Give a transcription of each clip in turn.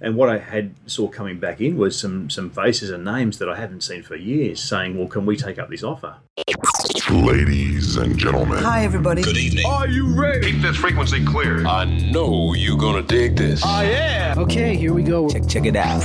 And what I had saw coming back in was some some faces and names that I haven't seen for years, saying, "Well, can we take up this offer?" Ladies and gentlemen. Hi, everybody. Good evening. Are you ready? Keep this frequency clear. I know you're gonna dig this. I am. Okay, here we go. Check, check it out.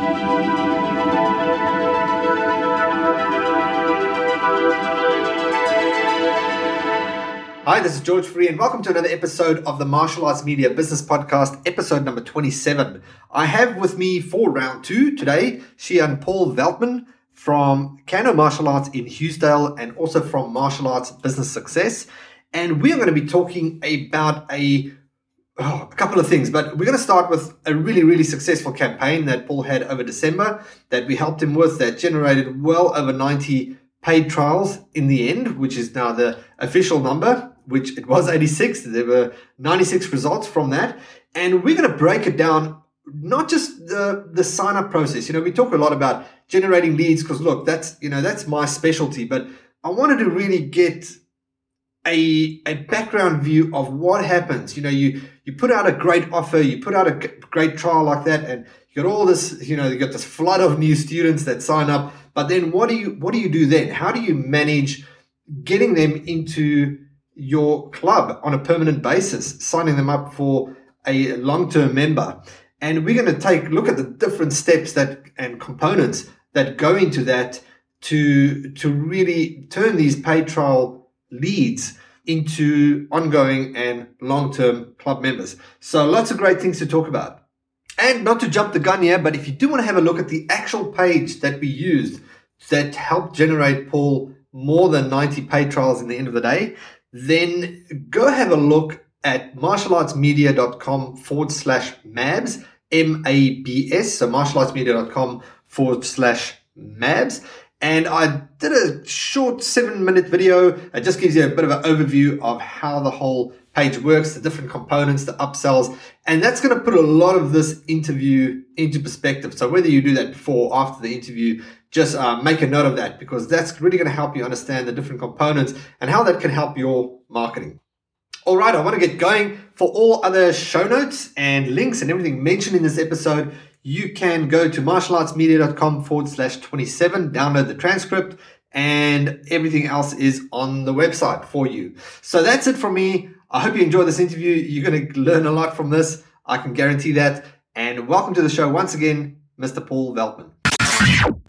Hi, this is George Fourie, and welcome to another episode of the Martial Arts Media Business Podcast, episode number 27. I have with me for round two today Shihan Paul Veltman from Kano Martial Arts in Hughesdale and also from Martial Arts Business Success. And we are going to be talking about a, oh, a couple of things, but we're going to start with a really, really successful campaign that Paul had over December that we helped him with that generated well over 90 paid trials in the end, which is now the official number which it was 86. There were 96 results from that. And we're going to break it down, not just the, the sign up process. You know, we talk a lot about generating leads because look, that's, you know, that's my specialty, but I wanted to really get a, a background view of what happens. You know, you, you put out a great offer, you put out a great trial like that, and you got all this, you know, you got this flood of new students that sign up. But then what do you, what do you do then? How do you manage getting them into your club on a permanent basis, signing them up for a long-term member. And we're going to take look at the different steps that and components that go into that to to really turn these paid trial leads into ongoing and long-term club members. So lots of great things to talk about. And not to jump the gun here, but if you do want to have a look at the actual page that we used that helped generate Paul more than 90 paid trials in the end of the day, then go have a look at martialartsmedia.com forward slash MABS, M A B S. So martialartsmedia.com forward slash MABS. And I did a short seven minute video. It just gives you a bit of an overview of how the whole page works, the different components, the upsells. And that's going to put a lot of this interview into perspective. So whether you do that before or after the interview, just uh, make a note of that because that's really going to help you understand the different components and how that can help your marketing. All right, I want to get going. For all other show notes and links and everything mentioned in this episode, you can go to martialartsmedia.com forward slash 27, download the transcript, and everything else is on the website for you. So that's it from me. I hope you enjoy this interview. You're going to learn a lot from this. I can guarantee that. And welcome to the show once again, Mr. Paul Veltman.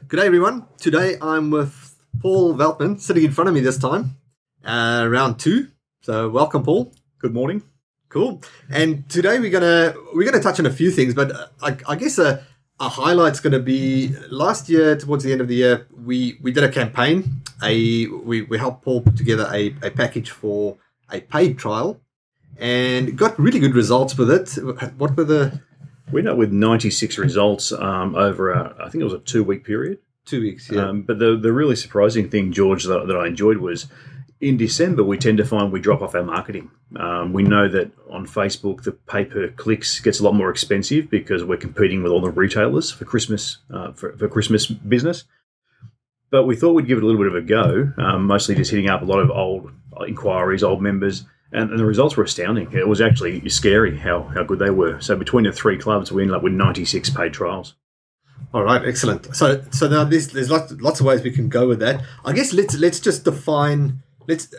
Good day, everyone. Today I'm with Paul Veltman, sitting in front of me this time, uh, round two. So welcome, Paul. Good morning. Cool. And today we're gonna we're gonna touch on a few things, but uh, I, I guess a, a highlight's gonna be last year towards the end of the year we we did a campaign. A we, we helped Paul put together a, a package for a paid trial, and got really good results with it. What were the We ended up with 96 results um, over, a, I think it was a two week period. two weeks? Yeah. Um, but the, the really surprising thing, George, that, that I enjoyed was in December, we tend to find we drop off our marketing. Um, we know that on Facebook, the pay per clicks gets a lot more expensive because we're competing with all the retailers for Christmas uh, for, for Christmas business. But we thought we'd give it a little bit of a go, um, mostly just hitting up a lot of old inquiries, old members, and, and the results were astounding. It was actually scary how, how good they were. So between the three clubs, we ended up with 96 paid trials. All right, excellent. So so now there's there's lots lots of ways we can go with that. I guess let's let's just define let's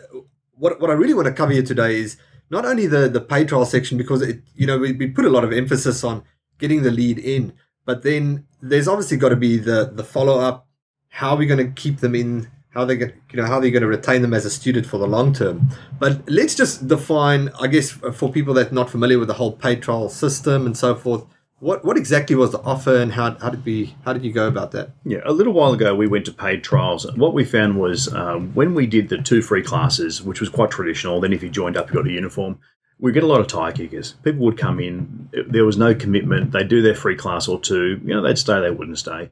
what what I really want to cover here today is not only the the pay trial section because it you know we, we put a lot of emphasis on getting the lead in, but then there's obviously got to be the the follow up. How are we going to keep them in? How they going you know how they're going to retain them as a student for the long term? But let's just define, I guess, for people that are not familiar with the whole pay trial system and so forth. What what exactly was the offer and how, how did we how did you go about that? Yeah, a little while ago we went to paid trials. What we found was um, when we did the two free classes, which was quite traditional, then if you joined up, you got a uniform. We get a lot of tire kickers. People would come in. There was no commitment. They'd do their free class or two. You know, they'd stay. They wouldn't stay.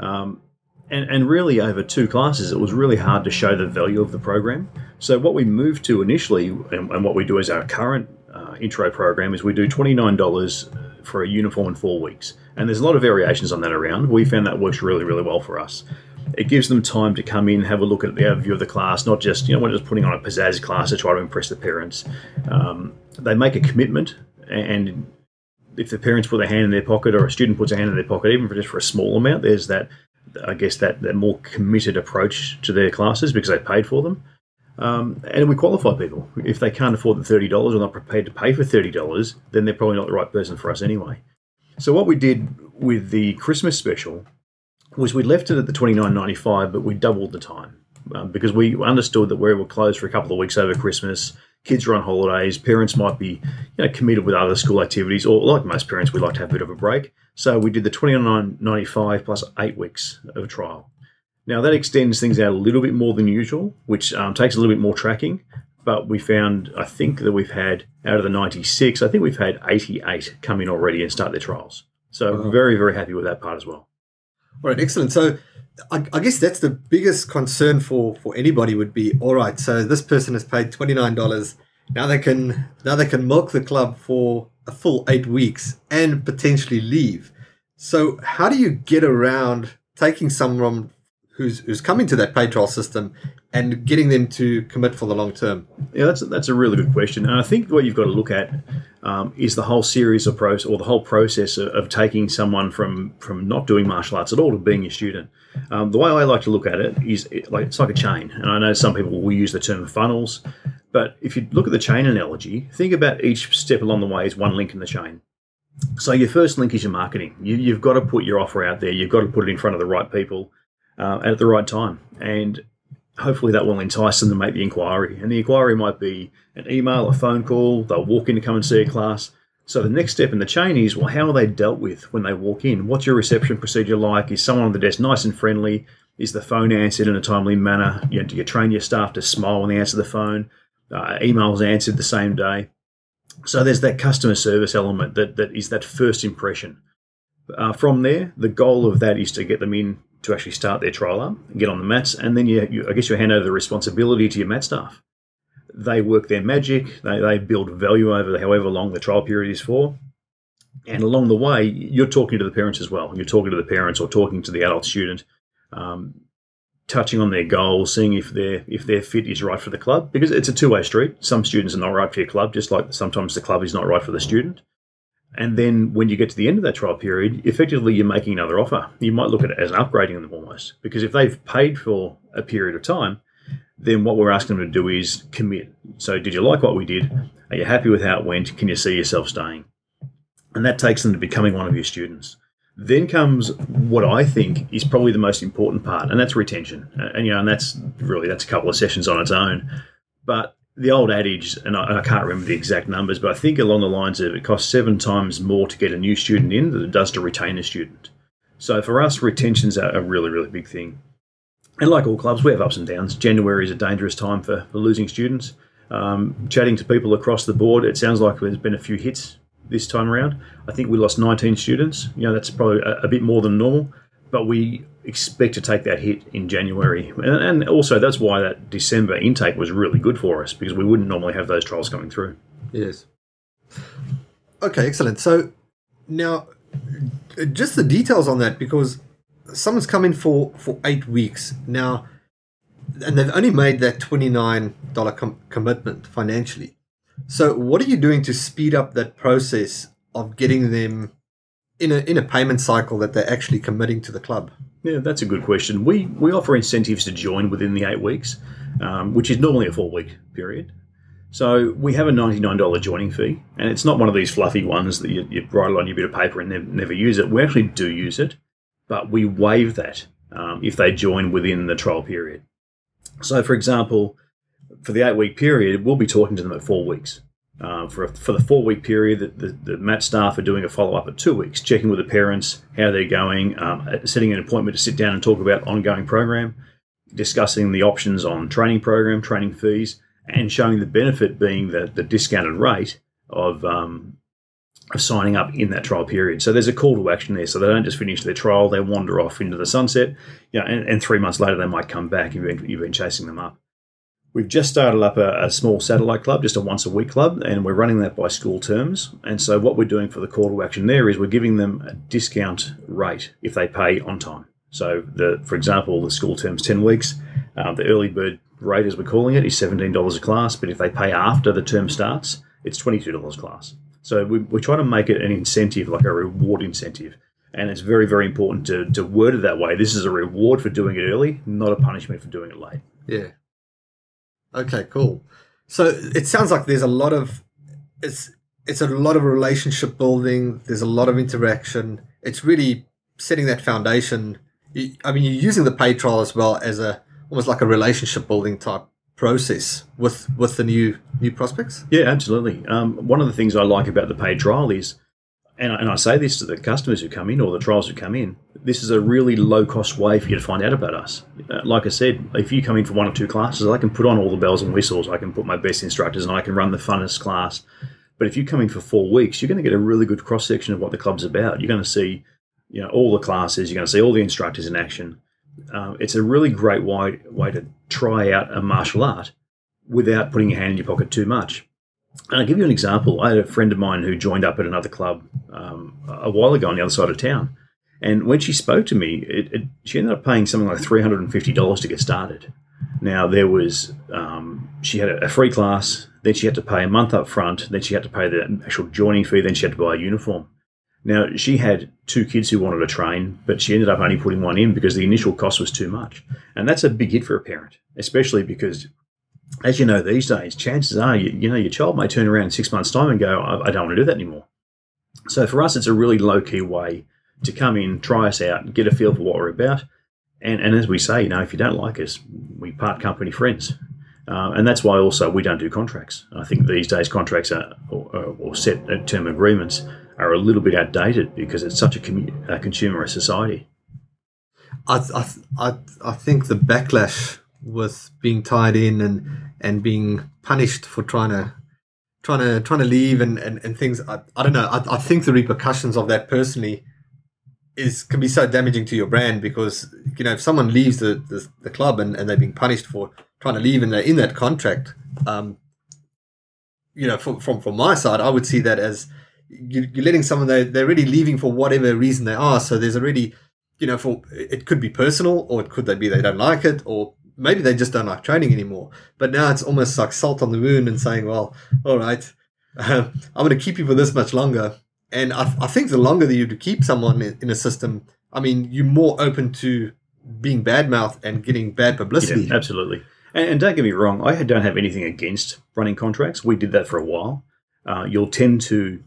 Um, and, and really, over two classes, it was really hard to show the value of the program. So, what we moved to initially, and, and what we do as our current uh, uh, intro program is we do $29 for a uniform in four weeks. And there's a lot of variations on that around. We found that works really, really well for us. It gives them time to come in, have a look at the overview of the class, not just, you know, we're just putting on a pizzazz class to try to impress the parents. Um, they make a commitment, and if the parents put their hand in their pocket or a student puts a hand in their pocket, even for just for a small amount, there's that, I guess, that, that more committed approach to their classes because they paid for them. Um, and we qualify people. If they can't afford the $30 or not prepared to pay for $30, then they're probably not the right person for us anyway. So what we did with the Christmas special was we left it at the twenty nine ninety five, but we doubled the time um, because we understood that we were closed for a couple of weeks over Christmas. Kids are on holidays. Parents might be you know, committed with other school activities, or like most parents, we like to have a bit of a break. So we did the twenty nine ninety five plus eight weeks of trial. Now that extends things out a little bit more than usual, which um, takes a little bit more tracking. But we found, I think that we've had out of the 96, I think we've had 88 come in already and start their trials. So Wow. very, very happy with that part as well. All right, excellent. So I, I guess that's the biggest concern for for anybody would be all right. So this person has paid twenty nine dollars. Now they can now they can milk the club for a full eight weeks and potentially leave. So how do you get around taking someone who's who's coming to that pay trial system and getting them to commit for the long term? Yeah, that's that's a really good question, and I think what you've got to look at um, is the whole series of process or the whole process of, of taking someone from from not doing martial arts at all to being a student. Um, the way I like to look at it is it, like it's like a chain, and I know some people will use the term funnels, but if you look at the chain analogy, think about each step along the way is one link in the chain. So your first link is your marketing. You, you've got to put your offer out there. You've got to put it in front of the right people uh, at the right time, and hopefully that will entice them to make the inquiry. And the inquiry might be an email, a phone call. They'll walk in to come and see a class. So the next step in the chain is, well, how are they dealt with when they walk in? What's your reception procedure like? Is someone on the desk nice and friendly? Is the phone answered in a timely manner? You know, do you train your staff to smile when they answer the phone? Uh, emails answered the same day. So there's that customer service element that, that is that first impression. Uh, from there, the goal of that is to get them in to actually start their trial up, get on the mats, and then you, you I guess you hand over the responsibility to your mat staff. They work their magic. They, they build value over however long the trial period is for. And along the way, you're talking to the parents as well. You're talking to the parents or talking to the adult student, um, touching on their goals, seeing if their if their fit is right for the club. Because it's a two way street. Some students are not right for your club, just like sometimes the club is not right for the student. And then when you get to the end of that trial period, effectively you're making another offer. You might look at it as an upgrading them almost, because if they've paid for a period of time, then what we're asking them to do is commit. So, did you like what we did? Are you happy with how it went? Can you see yourself staying? And that takes them to becoming one of your students. Then comes what I think is probably the most important part, and that's retention. And you know, and that's really that's a couple of sessions on its own. But the old adage, and I, I can't remember the exact numbers, but I think along the lines of it costs seven times more to get a new student in than it does to retain a student. So for us, retention's a, a really, really big thing. And like all clubs, we have ups and downs. January is a dangerous time for, for losing students. Um, chatting to people across the board, it sounds like there's been a few hits this time around. I think we lost 19 students. You know, that's probably a, a bit more than normal, but we expect to take that hit in January. And, and also, that's why that December intake was really good for us because we wouldn't normally have those trials coming through. Yes. Okay, excellent. So now, just the details on that because someone's come in for for eight weeks now, and they've only made that twenty nine dollar com- commitment financially. So, what are you doing to speed up that process of getting them in a in a payment cycle that they're actually committing to the club? Yeah, that's a good question. We we offer incentives to join within the eight weeks, um, which is normally a four week period. So we have a ninety nine dollar joining fee, and it's not one of these fluffy ones that you, you write it on your bit of paper and never, never use it. We actually do use it, but we waive that um, if they join within the trial period. So, for example, for the eight week period, we'll be talking to them at four weeks. Uh, for, for the four week period, the, the, the MAT staff are doing a follow up at two weeks, checking with the parents how they're going, um, setting an appointment to sit down and talk about ongoing program, discussing the options on training program, training fees, and showing the benefit being the, the discounted rate of, um, of signing up in that trial period. So there's a call to action there. So they don't just finish their trial, they wander off into the sunset, you know, and, and three months later they might come back. You've been, you've been chasing them up We've just started up a, a small satellite club, just a once a week club, and we're running that by school terms. And so, what we're doing for the call to action there is we're giving them a discount rate if they pay on time. So, the, for example, the school term's 10 weeks. Um, the early bird rate, as we're calling it, is $17 a class, but if they pay after the term starts, it's $22 a class. So, we, we're trying to make it an incentive, like a reward incentive. And it's very, very important to, to word it that way. This is a reward for doing it early, not a punishment for doing it late. Yeah. Okay, cool. So it sounds like there's a lot of it's it's a lot of relationship building. There's a lot of interaction. It's really setting that foundation. I mean, you're using the pay trial as well as a almost like a relationship building type process with with the new new prospects. Yeah, absolutely. Um, one of the things I like about the paid trial is, and I, and I say this to the customers who come in or the trials who come in, this is a really low cost way for you to find out about us. Uh, like I said, if you come in for one or two classes, I can put on all the bells and whistles. I can put my best instructors and I can run the funnest class. But if you come in for four weeks, you're going to get a really good cross section of what the club's about. You're going to see, you know, all the classes. You're going to see all the instructors in action. Um, it's a really great way way to try out a martial art without putting your hand in your pocket too much. And I'll give you an example. I had a friend of mine who joined up at another club um, a while ago on the other side of town. And when she spoke to me, it, it, she ended up paying something like $350 to get started. Now, there was, um, she had a, a free class, then she had to pay a month up front, then she had to pay the actual joining fee, then she had to buy a uniform. Now, she had two kids who wanted to train, but she ended up only putting one in because the initial cost was too much. And that's a big hit for a parent, especially because as you know these days, chances are you, you know your child may turn around in six months' time and go, I, I don't want to do that anymore. So for us, it's a really low key way to come in, try us out, get a feel for what we're about, and and as we say, you know, if you don't like us, we part company friends. Uh, and that's why also we don't do contracts. I think these days contracts are, or, or set term agreements are a little bit outdated because it's such a, commu- a consumerist society. I, I, I, I think the backlash with being tied in and and being punished for trying to trying to trying to leave and, and, and things I, I don't know I, I think the repercussions of that personally is can be so damaging to your brand because you know if someone leaves the, the, the club and, and they're being punished for trying to leave and they're in that contract um you know from from, from my side I would see that as you, you're letting someone they they're really leaving for whatever reason they are so there's already you know for it could be personal or it could they be they don't like it or maybe they just don't like training anymore. But now it's almost like salt on the wound and saying, well, all right, I'm going to keep you for this much longer. And I, I think the longer that you keep someone in, a system, I mean, you're more open to being badmouthed and getting bad publicity. Yeah, absolutely. And, and don't get me wrong, I don't have anything against running contracts. We did that for a while. Uh, you'll tend to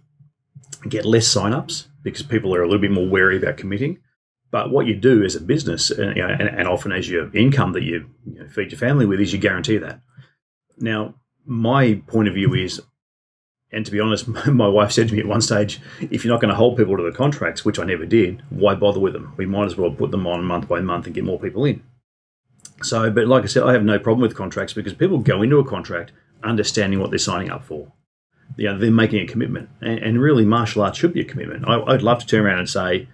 get less sign-ups because people are a little bit more wary about committing. But what you do as a business, and, you know, and, and often as your income that you, you know, feed your family with, is you guarantee that. Now, my point of view is, and to be honest, my wife said to me at one stage, if you're not going to hold people to the contracts, which I never did, why bother with them? We might as well put them on month by month and get more people in. So, but like I said, I have no problem with contracts because people go into a contract understanding what they're signing up for. You know, they're making a commitment, and, and really, martial arts should be a commitment. I, I'd love to turn around and say,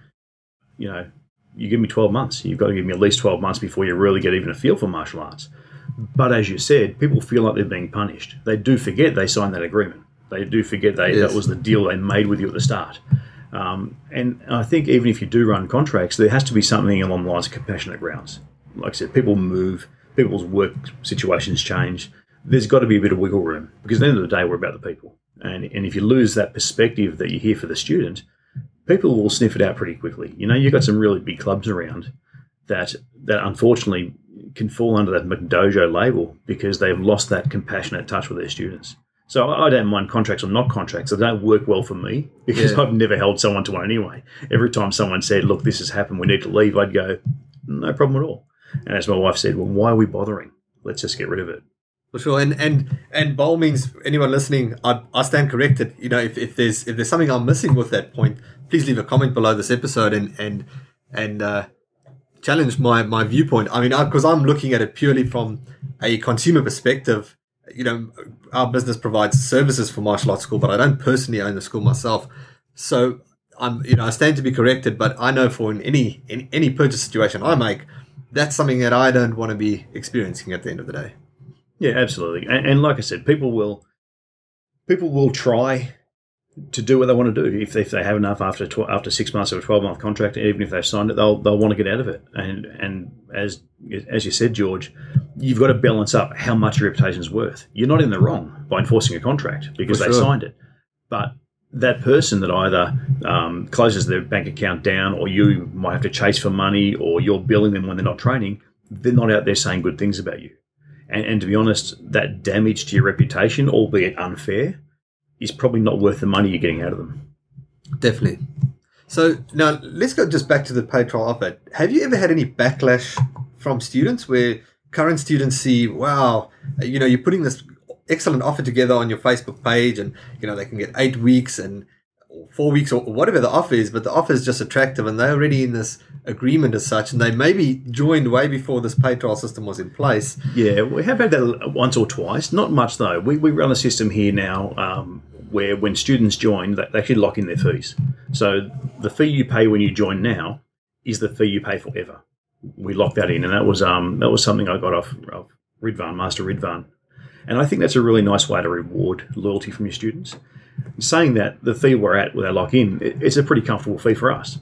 you know, you give me 12 months. You've got to give me at least 12 months before you really get even a feel for martial arts. But as you said, people feel like they're being punished. They do forget they signed that agreement. They do forget they Yes. that was the deal they made with you at the start. Um, and I think even if you do run contracts, there has to be something along the lines of compassionate grounds. Like I said, people move, people's work situations change. There's got to be a bit of wiggle room because at the end of the day, we're about the people. And, and if you lose that perspective that you're here for the student, people will sniff it out pretty quickly. You know, you've got some really big clubs around that that unfortunately can fall under that McDojo label because they've lost that compassionate touch with their students. So I don't mind contracts or not contracts. They don't work well for me because Yeah. I've never held someone to one anyway. Every time someone said, "Look, this has happened. We need to leave," I'd go, "No problem at all." And as my wife said, "Well, why are we bothering? Let's just get rid of it." For sure, and and and by all means, anyone listening, I, I stand corrected. You know, if, if there's if there's something I'm missing with that point, please leave a comment below this episode and and and uh, challenge my my viewpoint. I mean, because I'm looking at it purely from a consumer perspective. You know, our business provides services for martial arts school, but I don't personally own the school myself. So I'm you know I stand to be corrected, but I know for in any in any purchase situation I make, that's something that I don't want to be experiencing at the end of the day. Yeah, absolutely. And, and like I said, people will people will try to do what they want to do. If they, if they have enough after tw- after six months of a twelve month contract, even if they've signed it, they'll they'll want to get out of it. And and as as you said, George, you've got to balance up how much your reputation's worth. You're not in the wrong by enforcing a contract because they signed it, but that person that either um, closes their bank account down, or you might have to chase for money, or you're billing them when they're not training, they're not out there saying good things about you. And, and to be honest, that damage to your reputation, albeit unfair, is probably not worth the money you're getting out of them. Definitely. So now let's go just back to the paid trial offer. Have you ever had any backlash from students where current students see, wow, you know, you're putting this excellent offer together on your Facebook page and, you know, they can get eight weeks and or four weeks or whatever the offer is, but the offer is just attractive and they're already in this agreement as such and they maybe joined way before this pay trial system was in place. Yeah, we have had that once or twice. Not much though. We, we run a system here now um, where when students join, they, they actually lock in their fees. So the fee you pay when you join now is the fee you pay forever. We lock that in, and that was um that was something I got off, off Ridvan, Master Ridvan, and I think that's a really nice way to reward loyalty from your students. Saying that the fee we're at with our lock in, it, it's a pretty comfortable fee for us.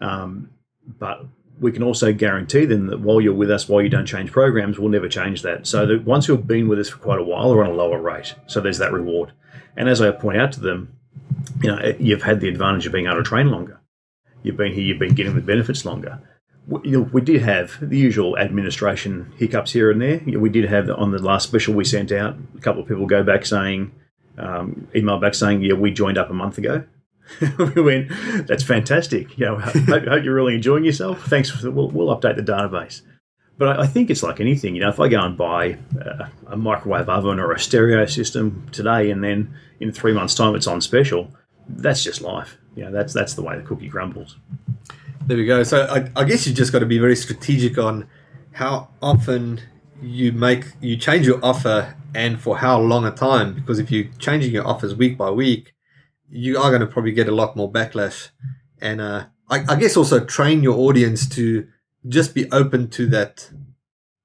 Um, but we can also guarantee them that while you're with us, while you don't change programs, we'll never change that. So that once you've been with us for quite a while, they're on a lower rate. So there's that reward. And as I point out to them, you know, you've had the advantage of being able to train longer. You've been here, you've been getting the benefits longer. We, you know, we did have the usual administration hiccups here and there. We did have on the last special we sent out, a couple of people go back saying, um, email back saying, yeah, we joined up a month ago. we went, that's fantastic. You know, hope, hope you're really enjoying yourself. Thanks. For, we'll, we'll update the database. But I, I think it's like anything. You know, if I go and buy uh, a microwave oven or a stereo system today, and then in three months' time it's on special, that's just life. You know, that's that's the way the cookie crumbles. There we go. So I, I guess you've just got to be very strategic on how often you make you change your offer and for how long a time. Because if you're changing your offers week by week, you are going to probably get a lot more backlash. And uh, I, I guess also train your audience to just be open to that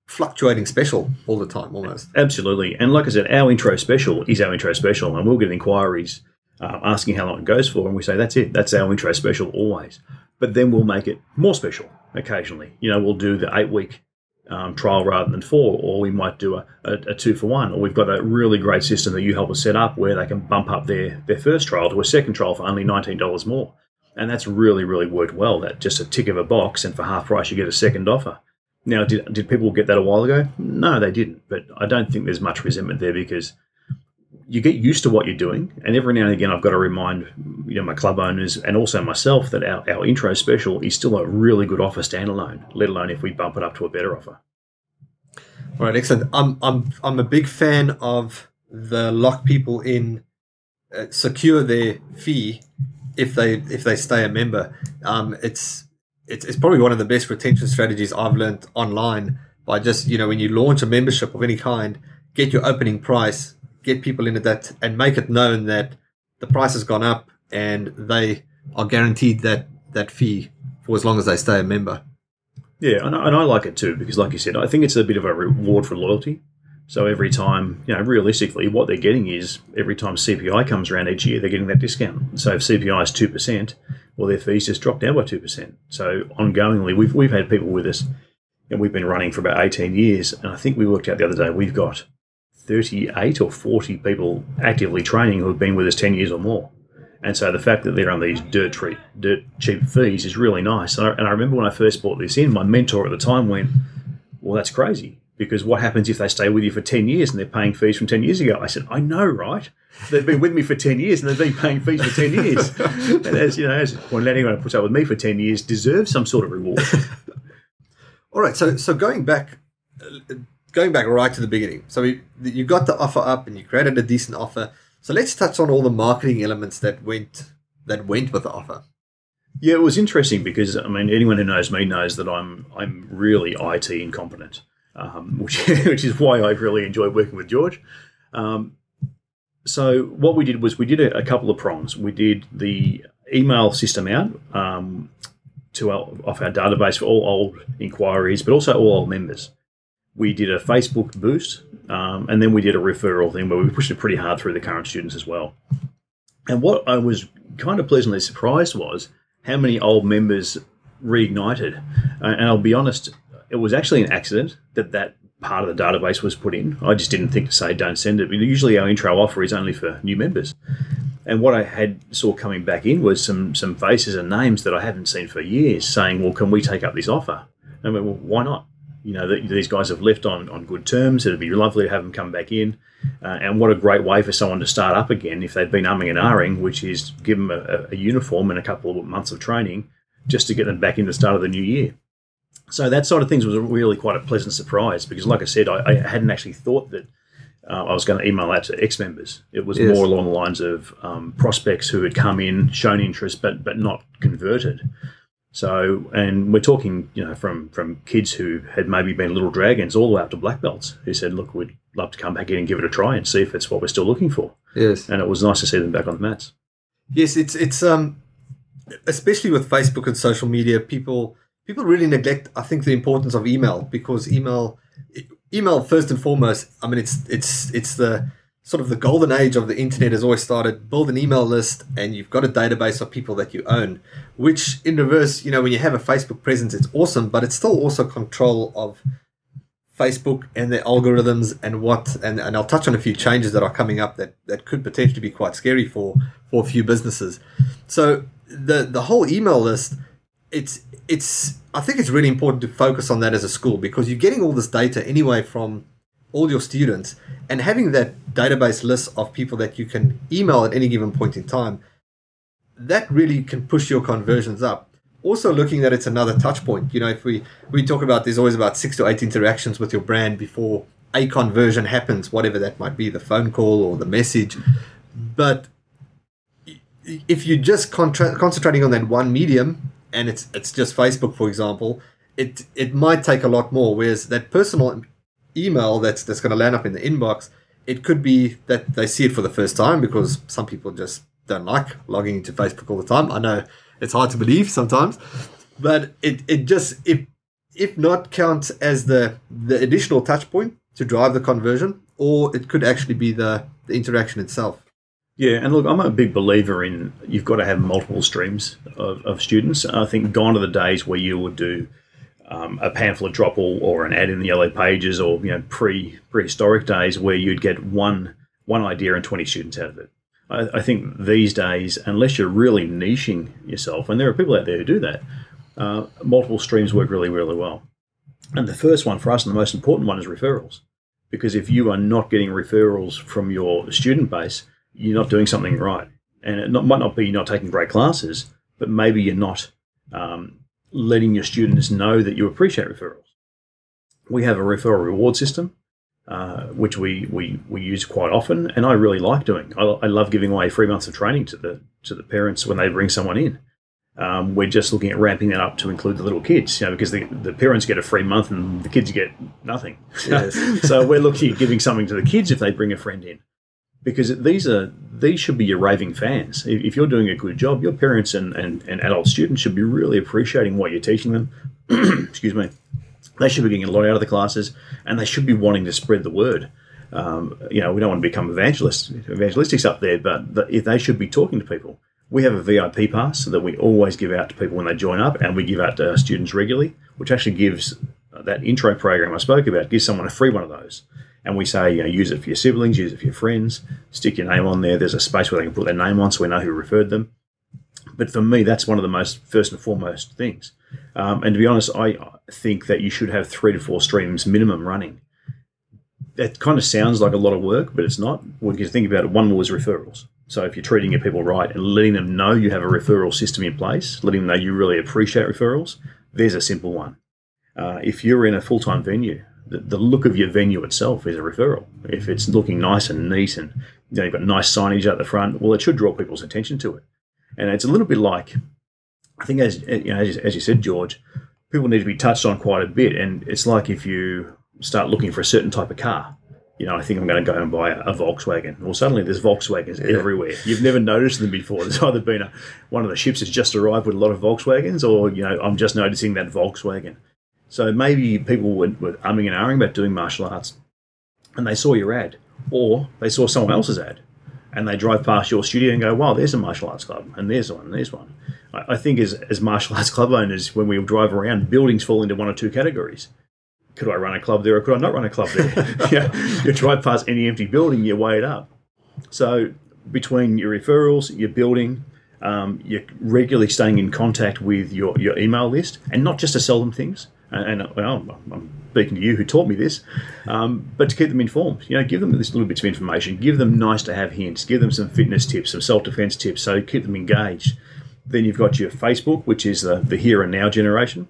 fluctuating special all the time, almost. Absolutely. And like I said, our intro special is our intro special, and we'll get inquiries uh, asking how long it goes for, and we say that's it. That's our intro special always. But then we'll make it more special occasionally. You know, we'll do the eight week um, trial rather than four, or we might do a, a, a two for one, or we've got a really great system that you help us set up where they can bump up their, their first trial to a second trial for only $19 more. And that's really, really worked well. That just a tick of a box, and for half price, you get a second offer. Now, did, did people get that a while ago? No, they didn't. But I don't think there's much resentment there because you get used to what you're doing. And every now and again, I've got to remind you know my club owners and also myself that our, our intro special is still a really good offer standalone, let alone if we bump it up to a better offer. All right, excellent. I'm I'm I'm a big fan of the lock people in, uh, secure their fee if they if they stay a member. Um, it's it's it's probably one of the best retention strategies I've learned online by just you know when you launch a membership of any kind, get your opening price, get people into that, and make it known that the price has gone up and they are guaranteed that that fee for as long as they stay a member. Yeah, and I, and I like it too because, like you said, I think it's a bit of a reward for loyalty. So every time, you know, realistically, what they're getting is every time CPI comes around each year, they're getting that discount. So if CPI is two percent, well, their fees just drop down by two percent. So ongoingly, we've we've had people with us, and we've been running for about eighteen years, and I think we worked out the other day we've got thirty-eight or forty people actively training who have been with us ten years or more. And so the fact that they're on these dirt, treat, dirt cheap fees is really nice. And I, and I remember when I first brought this in, my mentor at the time went, "Well, that's crazy." Because what happens if they stay with you for 10 years and they're paying fees from 10 years ago? I said, I know, right? They've been with me for 10 years and they've been paying fees for 10 years. and as you know, as pointed out, anyone who puts up with me for 10 years deserves some sort of reward. All right, so so going back, going back right to the beginning. So we, you got the offer up and you created a decent offer. So let's touch on all the marketing elements that went that went with the offer. Yeah, it was interesting because I mean, anyone who knows me knows that I'm I'm really IT incompetent, um, which which is why I really enjoy working with George. Um, so what we did was we did a, a couple of prongs. We did the email system out um, to our off our database for all old inquiries, but also all old members. We did a Facebook boost, um, and then we did a referral thing where we pushed it pretty hard through the current students as well. And what I was kind of pleasantly surprised was how many old members reignited. And I'll be honest, it was actually an accident that that part of the database was put in. I just didn't think to say don't send it. Usually our intro offer is only for new members. And what I had saw coming back in was some some faces and names that I haven't seen for years saying, "Well, can we take up this offer?" And I went, "Well, why not?" You know, th- these guys have left on, on good terms. It'd be lovely to have them come back in. Uh, and what a great way for someone to start up again if they've been umming and ahhing, which is give them a, a uniform and a couple of months of training just to get them back in the start of the new year. So that sort of things was really quite a pleasant surprise because, like I said, I, I hadn't actually thought that uh, I was going to email that to ex members. It was Yes. more along the lines of um, prospects who had come in, shown interest, but but not converted. So, and we're talking, you know, from from kids who had maybe been little dragons all the way up to black belts who said, "Look, we'd love to come back in and give it a try and see if it's what we're still looking for." Yes. And it was nice to see them back on the mats. Yes, it's it's um especially with Facebook and social media, people people really neglect I think the importance of email because email email first and foremost, I mean it's it's it's the sort of the golden age of the internet has always started build an email list and you've got a database of people that you own which in reverse you know when you have a facebook presence it's awesome but it's still also control of Facebook and their algorithms and what and, and I'll touch on a few changes that are coming up that, that could potentially be quite scary for for a few businesses. So the the whole email list, it's it's I think it's really important to focus on that as a school because you're getting all this data anyway from all your students and having that database list of people that you can email at any given point in time, that really can push your conversions up also looking that it's another touch point. You know, if we we talk about there's always about six to eight interactions with your brand before a conversion happens, whatever that might be, the phone call or the message. But if you're just contra- concentrating on that one medium and it's it's just Facebook, for example, it it might take a lot more. Whereas that personal email that's that's going to land up in the inbox, it could be that they see it for the first time because some people just don't like logging into Facebook all the time. I know it's hard to believe sometimes, but it it just if if not counts as the the additional touch point to drive the conversion, or it could actually be the the interaction itself. Yeah, and look, I'm a big believer in you've got to have multiple streams of, of students. I think gone are the days where you would do um, a pamphlet drop or, or an ad in the yellow pages, or you know pre prehistoric days where you'd get one one idea and 20 students out of it. I, I think these days, unless you're really niching yourself, and there are people out there who do that, uh, multiple streams work really, really well. And the first one for us, and the most important one, is referrals. Because if you are not getting referrals from your student base, you're not doing something right. And it not, might not be you're not taking great classes, but maybe you're not um, letting your students know that you appreciate referrals. We have a referral reward system, uh, which we, we, we use quite often, and I really like doing. I, I love giving away free months of training to the to the parents when they bring someone in. Um, we're just looking at ramping that up to include the little kids, you know, because the, the parents get a free month and the kids get nothing. Yes. so we're looking at giving something to the kids if they bring a friend in, because these are these should be your raving fans. If, you're doing a good job, your parents and, and, and adult students should be really appreciating what you're teaching them. Excuse me. They should be getting a lot out of the classes, and they should be wanting to spread the word. Um, you know, we don't want to become evangelists, evangelistics up there, but the, if they should be talking to people. We have a VIP pass that we always give out to people when they join up, and we give out to our students regularly, which actually gives that intro program I spoke about gives someone a free one of those. And we say, you know, use it for your siblings, use it for your friends, stick your name on there. There's a space where they can put their name on so we know who referred them. But for me, that's one of the most first and foremost things. Um, and to be honest, I think that you should have three to four streams minimum running. That kind of sounds like a lot of work, but it's not. When you think about it, one more is referrals. So if you're treating your people right and letting them know you have a referral system in place, letting them know you really appreciate referrals, there's a simple one. Uh, if you're in a full time venue, the, the look of your venue itself is a referral. If it's looking nice and neat and you know, you've got nice signage out the front, well, it should draw people's attention to it. And it's a little bit like, I think, as you know, as as you said, George, people need to be touched on quite a bit. And it's like if you start looking for a certain type of car. You know, I think I'm going to go and buy a, Volkswagen. Well, suddenly there's Volkswagens everywhere. You've never noticed them before. There's either been a, one of the ships has just arrived with a lot of Volkswagens, or you know, I'm just noticing that Volkswagen. So maybe people were, were umming and ahhing about doing martial arts, and they saw your ad, or they saw someone else's ad, and they drive past your studio and go, "Wow, there's a martial arts club, and there's one, and there's one." I, I think as as martial arts club owners, when we drive around, buildings fall into one or two categories. Could I run a club there, or could I not run a club there? yeah, you drive past any empty building, you weigh it up. So between your referrals, your building, um, you're regularly staying in contact with your, your email list, and not just to sell them things. And, and well, I'm speaking to you who taught me this, um, but to keep them informed. You know, give them this little bits of information. Give them nice to have hints. Give them some fitness tips, some self defense tips. So keep them engaged. Then you've got your Facebook, which is the, the here and now generation,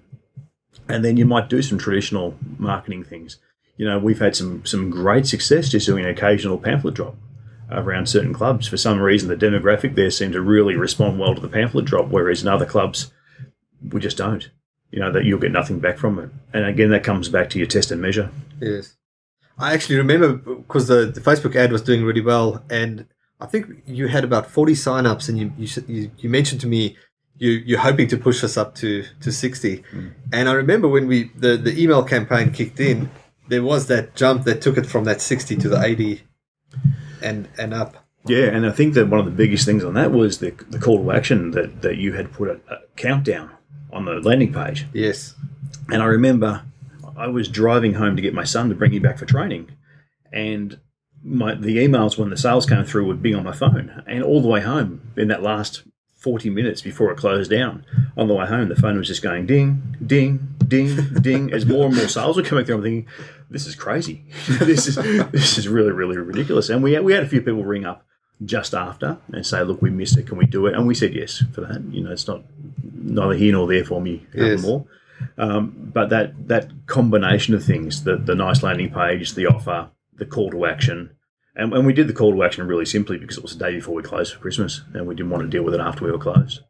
and then you might do some traditional marketing things. You know, we've had some some great success just doing an occasional pamphlet drop around certain clubs. For some reason, the demographic there seemed to really respond well to the pamphlet drop, whereas in other clubs, we just don't. You know, that you'll get nothing back from it. And again, that comes back to your test and measure. Yes. I actually remember because the, the Facebook ad was doing really well, and I think you had about 40 sign-ups, and you, you, you, mentioned to me you, you're hoping to push us up to, to 60. Hmm. And I remember when we the, the email campaign kicked in, there was that jump that took it from that 60 to the 80 and, and up. Yeah, and I think that one of the biggest things on that was the, the call to action that, that you had put a, a countdown on the landing page. Yes. And I remember I was driving home to get my son to bring him back for training, and my the emails when the sales came through would be on my phone, and all the way home in that last forty minutes before it closed down, on the way home the phone was just going ding, ding, ding, ding as more and more sales were coming through. I'm thinking, this is crazy. this is this is really really ridiculous. And we had, we had a few people ring up just after and say, look, we missed it. Can we do it? And we said yes for that. You know, it's not neither here nor there for me Yes. more. Um, but that that combination of things, the the nice landing page, the offer, the call to action, and, and we did the call to action really simply because it was the day before we closed for Christmas, and we didn't want to deal with it after we were closed.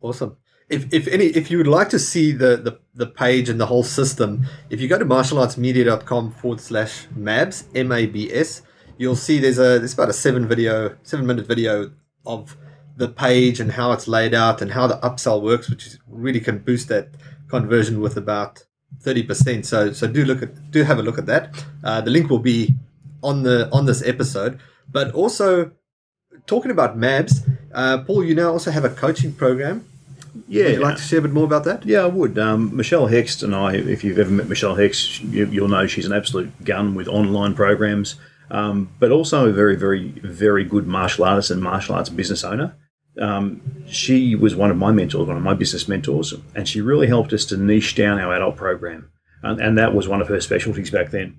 Awesome. If, if any if you would like to see the, the, the page and the whole system, if you go to martialartsmedia.com forward slash MABS, M A B S, you'll see there's a there's about a seven video seven minute video of the page and how it's laid out and how the upsell works, which is, really can boost that conversion with about thirty percent. So so do look at do have a look at that. Uh, the link will be on the on this episode. But also talking about MABS, uh, Paul, you now also have a coaching program. Yeah, Would you like to share a bit more about that? Yeah, I would. Um, Michelle Hext and I, if you've ever met Michelle Hext, you, you'll know she's an absolute gun with online programs, um, but also a very, very, very good martial artist and martial arts business owner. Um, she was one of my mentors, one of my business mentors, and she really helped us to niche down our adult program. And, and that was one of her specialties back then.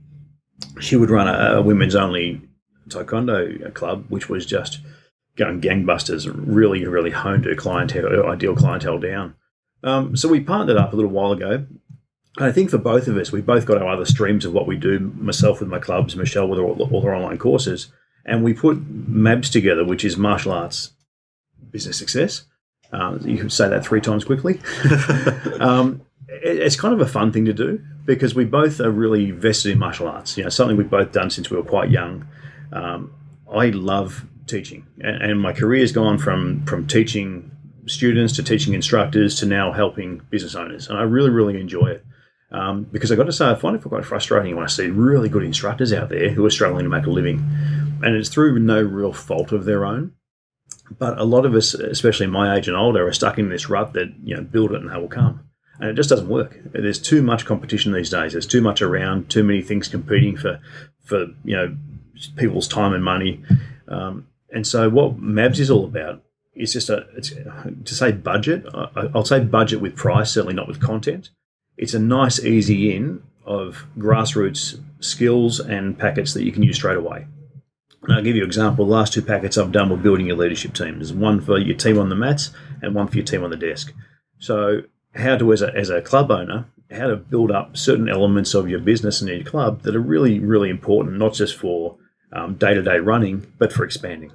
She would run a, a women's only taekwondo club, which was just going gangbusters, really, really honed her clientele, her ideal clientele down. Um, so we partnered up a little while ago. And I think for both of us, we both got our other streams of what we do. Myself with my clubs, Michelle with all, all her online courses, and we put MABS together, which is martial arts business success. Um, you can say that three times quickly. um, it- it's kind of a fun thing to do because we both are really vested in martial arts. You know, something we've both done since we were quite young. Um, I love teaching, and, and my career has gone from from teaching students to teaching instructors to now helping business owners, and I really, really enjoy it. Um, because I've got to say, I find it quite frustrating when I see really good instructors out there who are struggling to make a living, and it's through no real fault of their own. But a lot of us, especially my age and older, are stuck in this rut that you know, build it and they will come, and it just doesn't work. There's too much competition these days. There's too much around. Too many things competing for, for you know, people's time and money. Um, and so, what MABS is all about is just a to say budget. I, I'll say budget with price, certainly not with content. It's a nice, easy in of grassroots skills and packets that you can use straight away. And I'll give you an example. The last two packets I've done were building your leadership team. There's one for your team on the mats and one for your team on the desk. So, how to, as a, as a club owner, how to build up certain elements of your business and your club that are really, really important, not just for day to day running, but for expanding.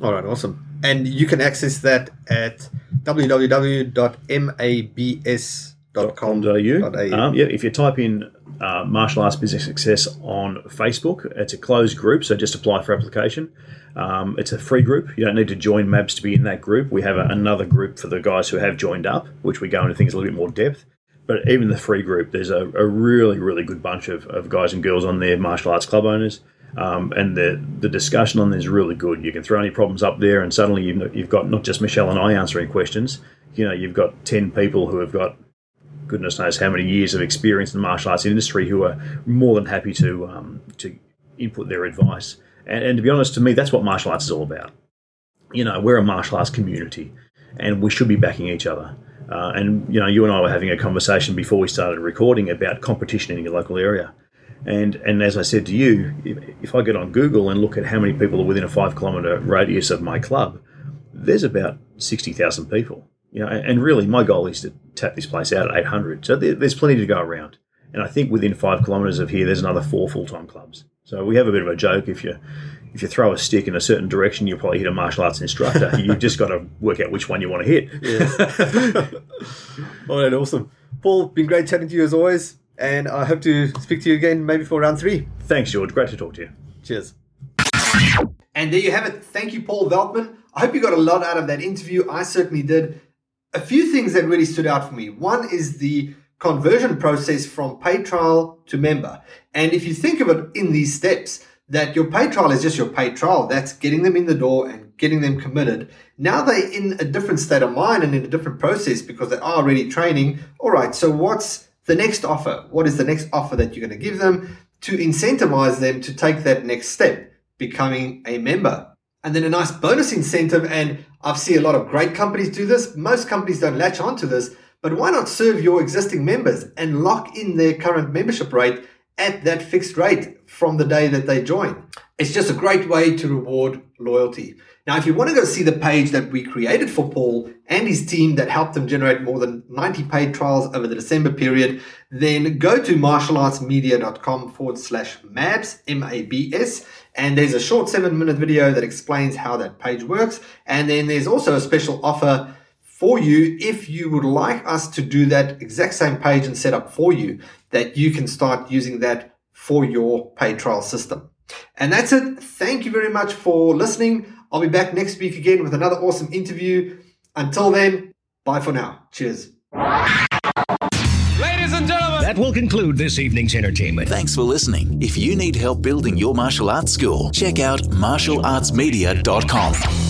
All right, awesome. And you can access that at www.mabs.com.au. .com.au. Um, yeah, if you type in uh, martial arts business success on Facebook, it's a closed group, so just apply for application. Um, it's a free group. You don't need to join MABS to be in that group. We have a, another group for the guys who have joined up, which we go into things a little bit more depth. but even the free group, there's a, a really, really good bunch of, of guys and girls on there, martial arts club owners. Um, and the the discussion on there is really good. You can throw any problems up there, and suddenly you've, you've got not just Michelle and I answering questions. You know, you've got ten people who have got goodness knows how many years of experience in the martial arts industry who are more than happy to um, to input their advice. And, and to be honest, to me, that's what martial arts is all about. You know, we're a martial arts community, and we should be backing each other. Uh, and you know, you and I were having a conversation before we started recording about competition in your local area. And and as I said to you, if, if I get on Google and look at how many people are within a five kilometre radius of my club, there's about sixty thousand people. You know, and, really, my goal is to tap this place out at eight hundred. So there's plenty to go around. And I think within five kilometres of here, there's another four full time clubs. So we have a bit of a joke if you if you throw a stick in a certain direction, you'll probably hit a martial arts instructor. You've just got to work out which one you want to hit. All right, awesome. Paul, been great chatting to you as always, and I hope to speak to you again maybe for round three. Thanks, George. Great to talk to you. Cheers. And there you have it. Thank you, Paul Veltman. I hope you got a lot out of that interview. I certainly did. A few things that really stood out for me. One is the conversion process from paid trial to member. And if you think of it in these steps, that your paid trial is just your paid trial. That's getting them in the door and getting them committed. Now they're in a different state of mind and in a different process because they are already training. All right, so what's the next offer? What is the next offer that you're going to give them to incentivize them to take that next step, becoming a member? And then a nice bonus incentive. And I've seen a lot of great companies do this. Most companies don't latch onto this, but why not serve your existing members and lock in their current membership rate at that fixed rate from the day that they join? It's just a great way to reward loyalty. Now, if you want to go see the page that we created for Paul and his team that helped him generate more than 90 paid trials over the December period, then go to martialartsmedia.com forward slash MABS, M A B S, and there's a short seven minute video that explains how that page works. And then there's also a special offer for you if you would like us to do that exact same page and setup for you, that you can start using that for your paid trial system. And that's it. Thank you very much for listening. I'll be back next week again with another awesome interview. Until then, bye for now. Cheers. That will conclude this evening's entertainment. Thanks for listening. If you need help building your martial arts school, check out martialartsmedia.com.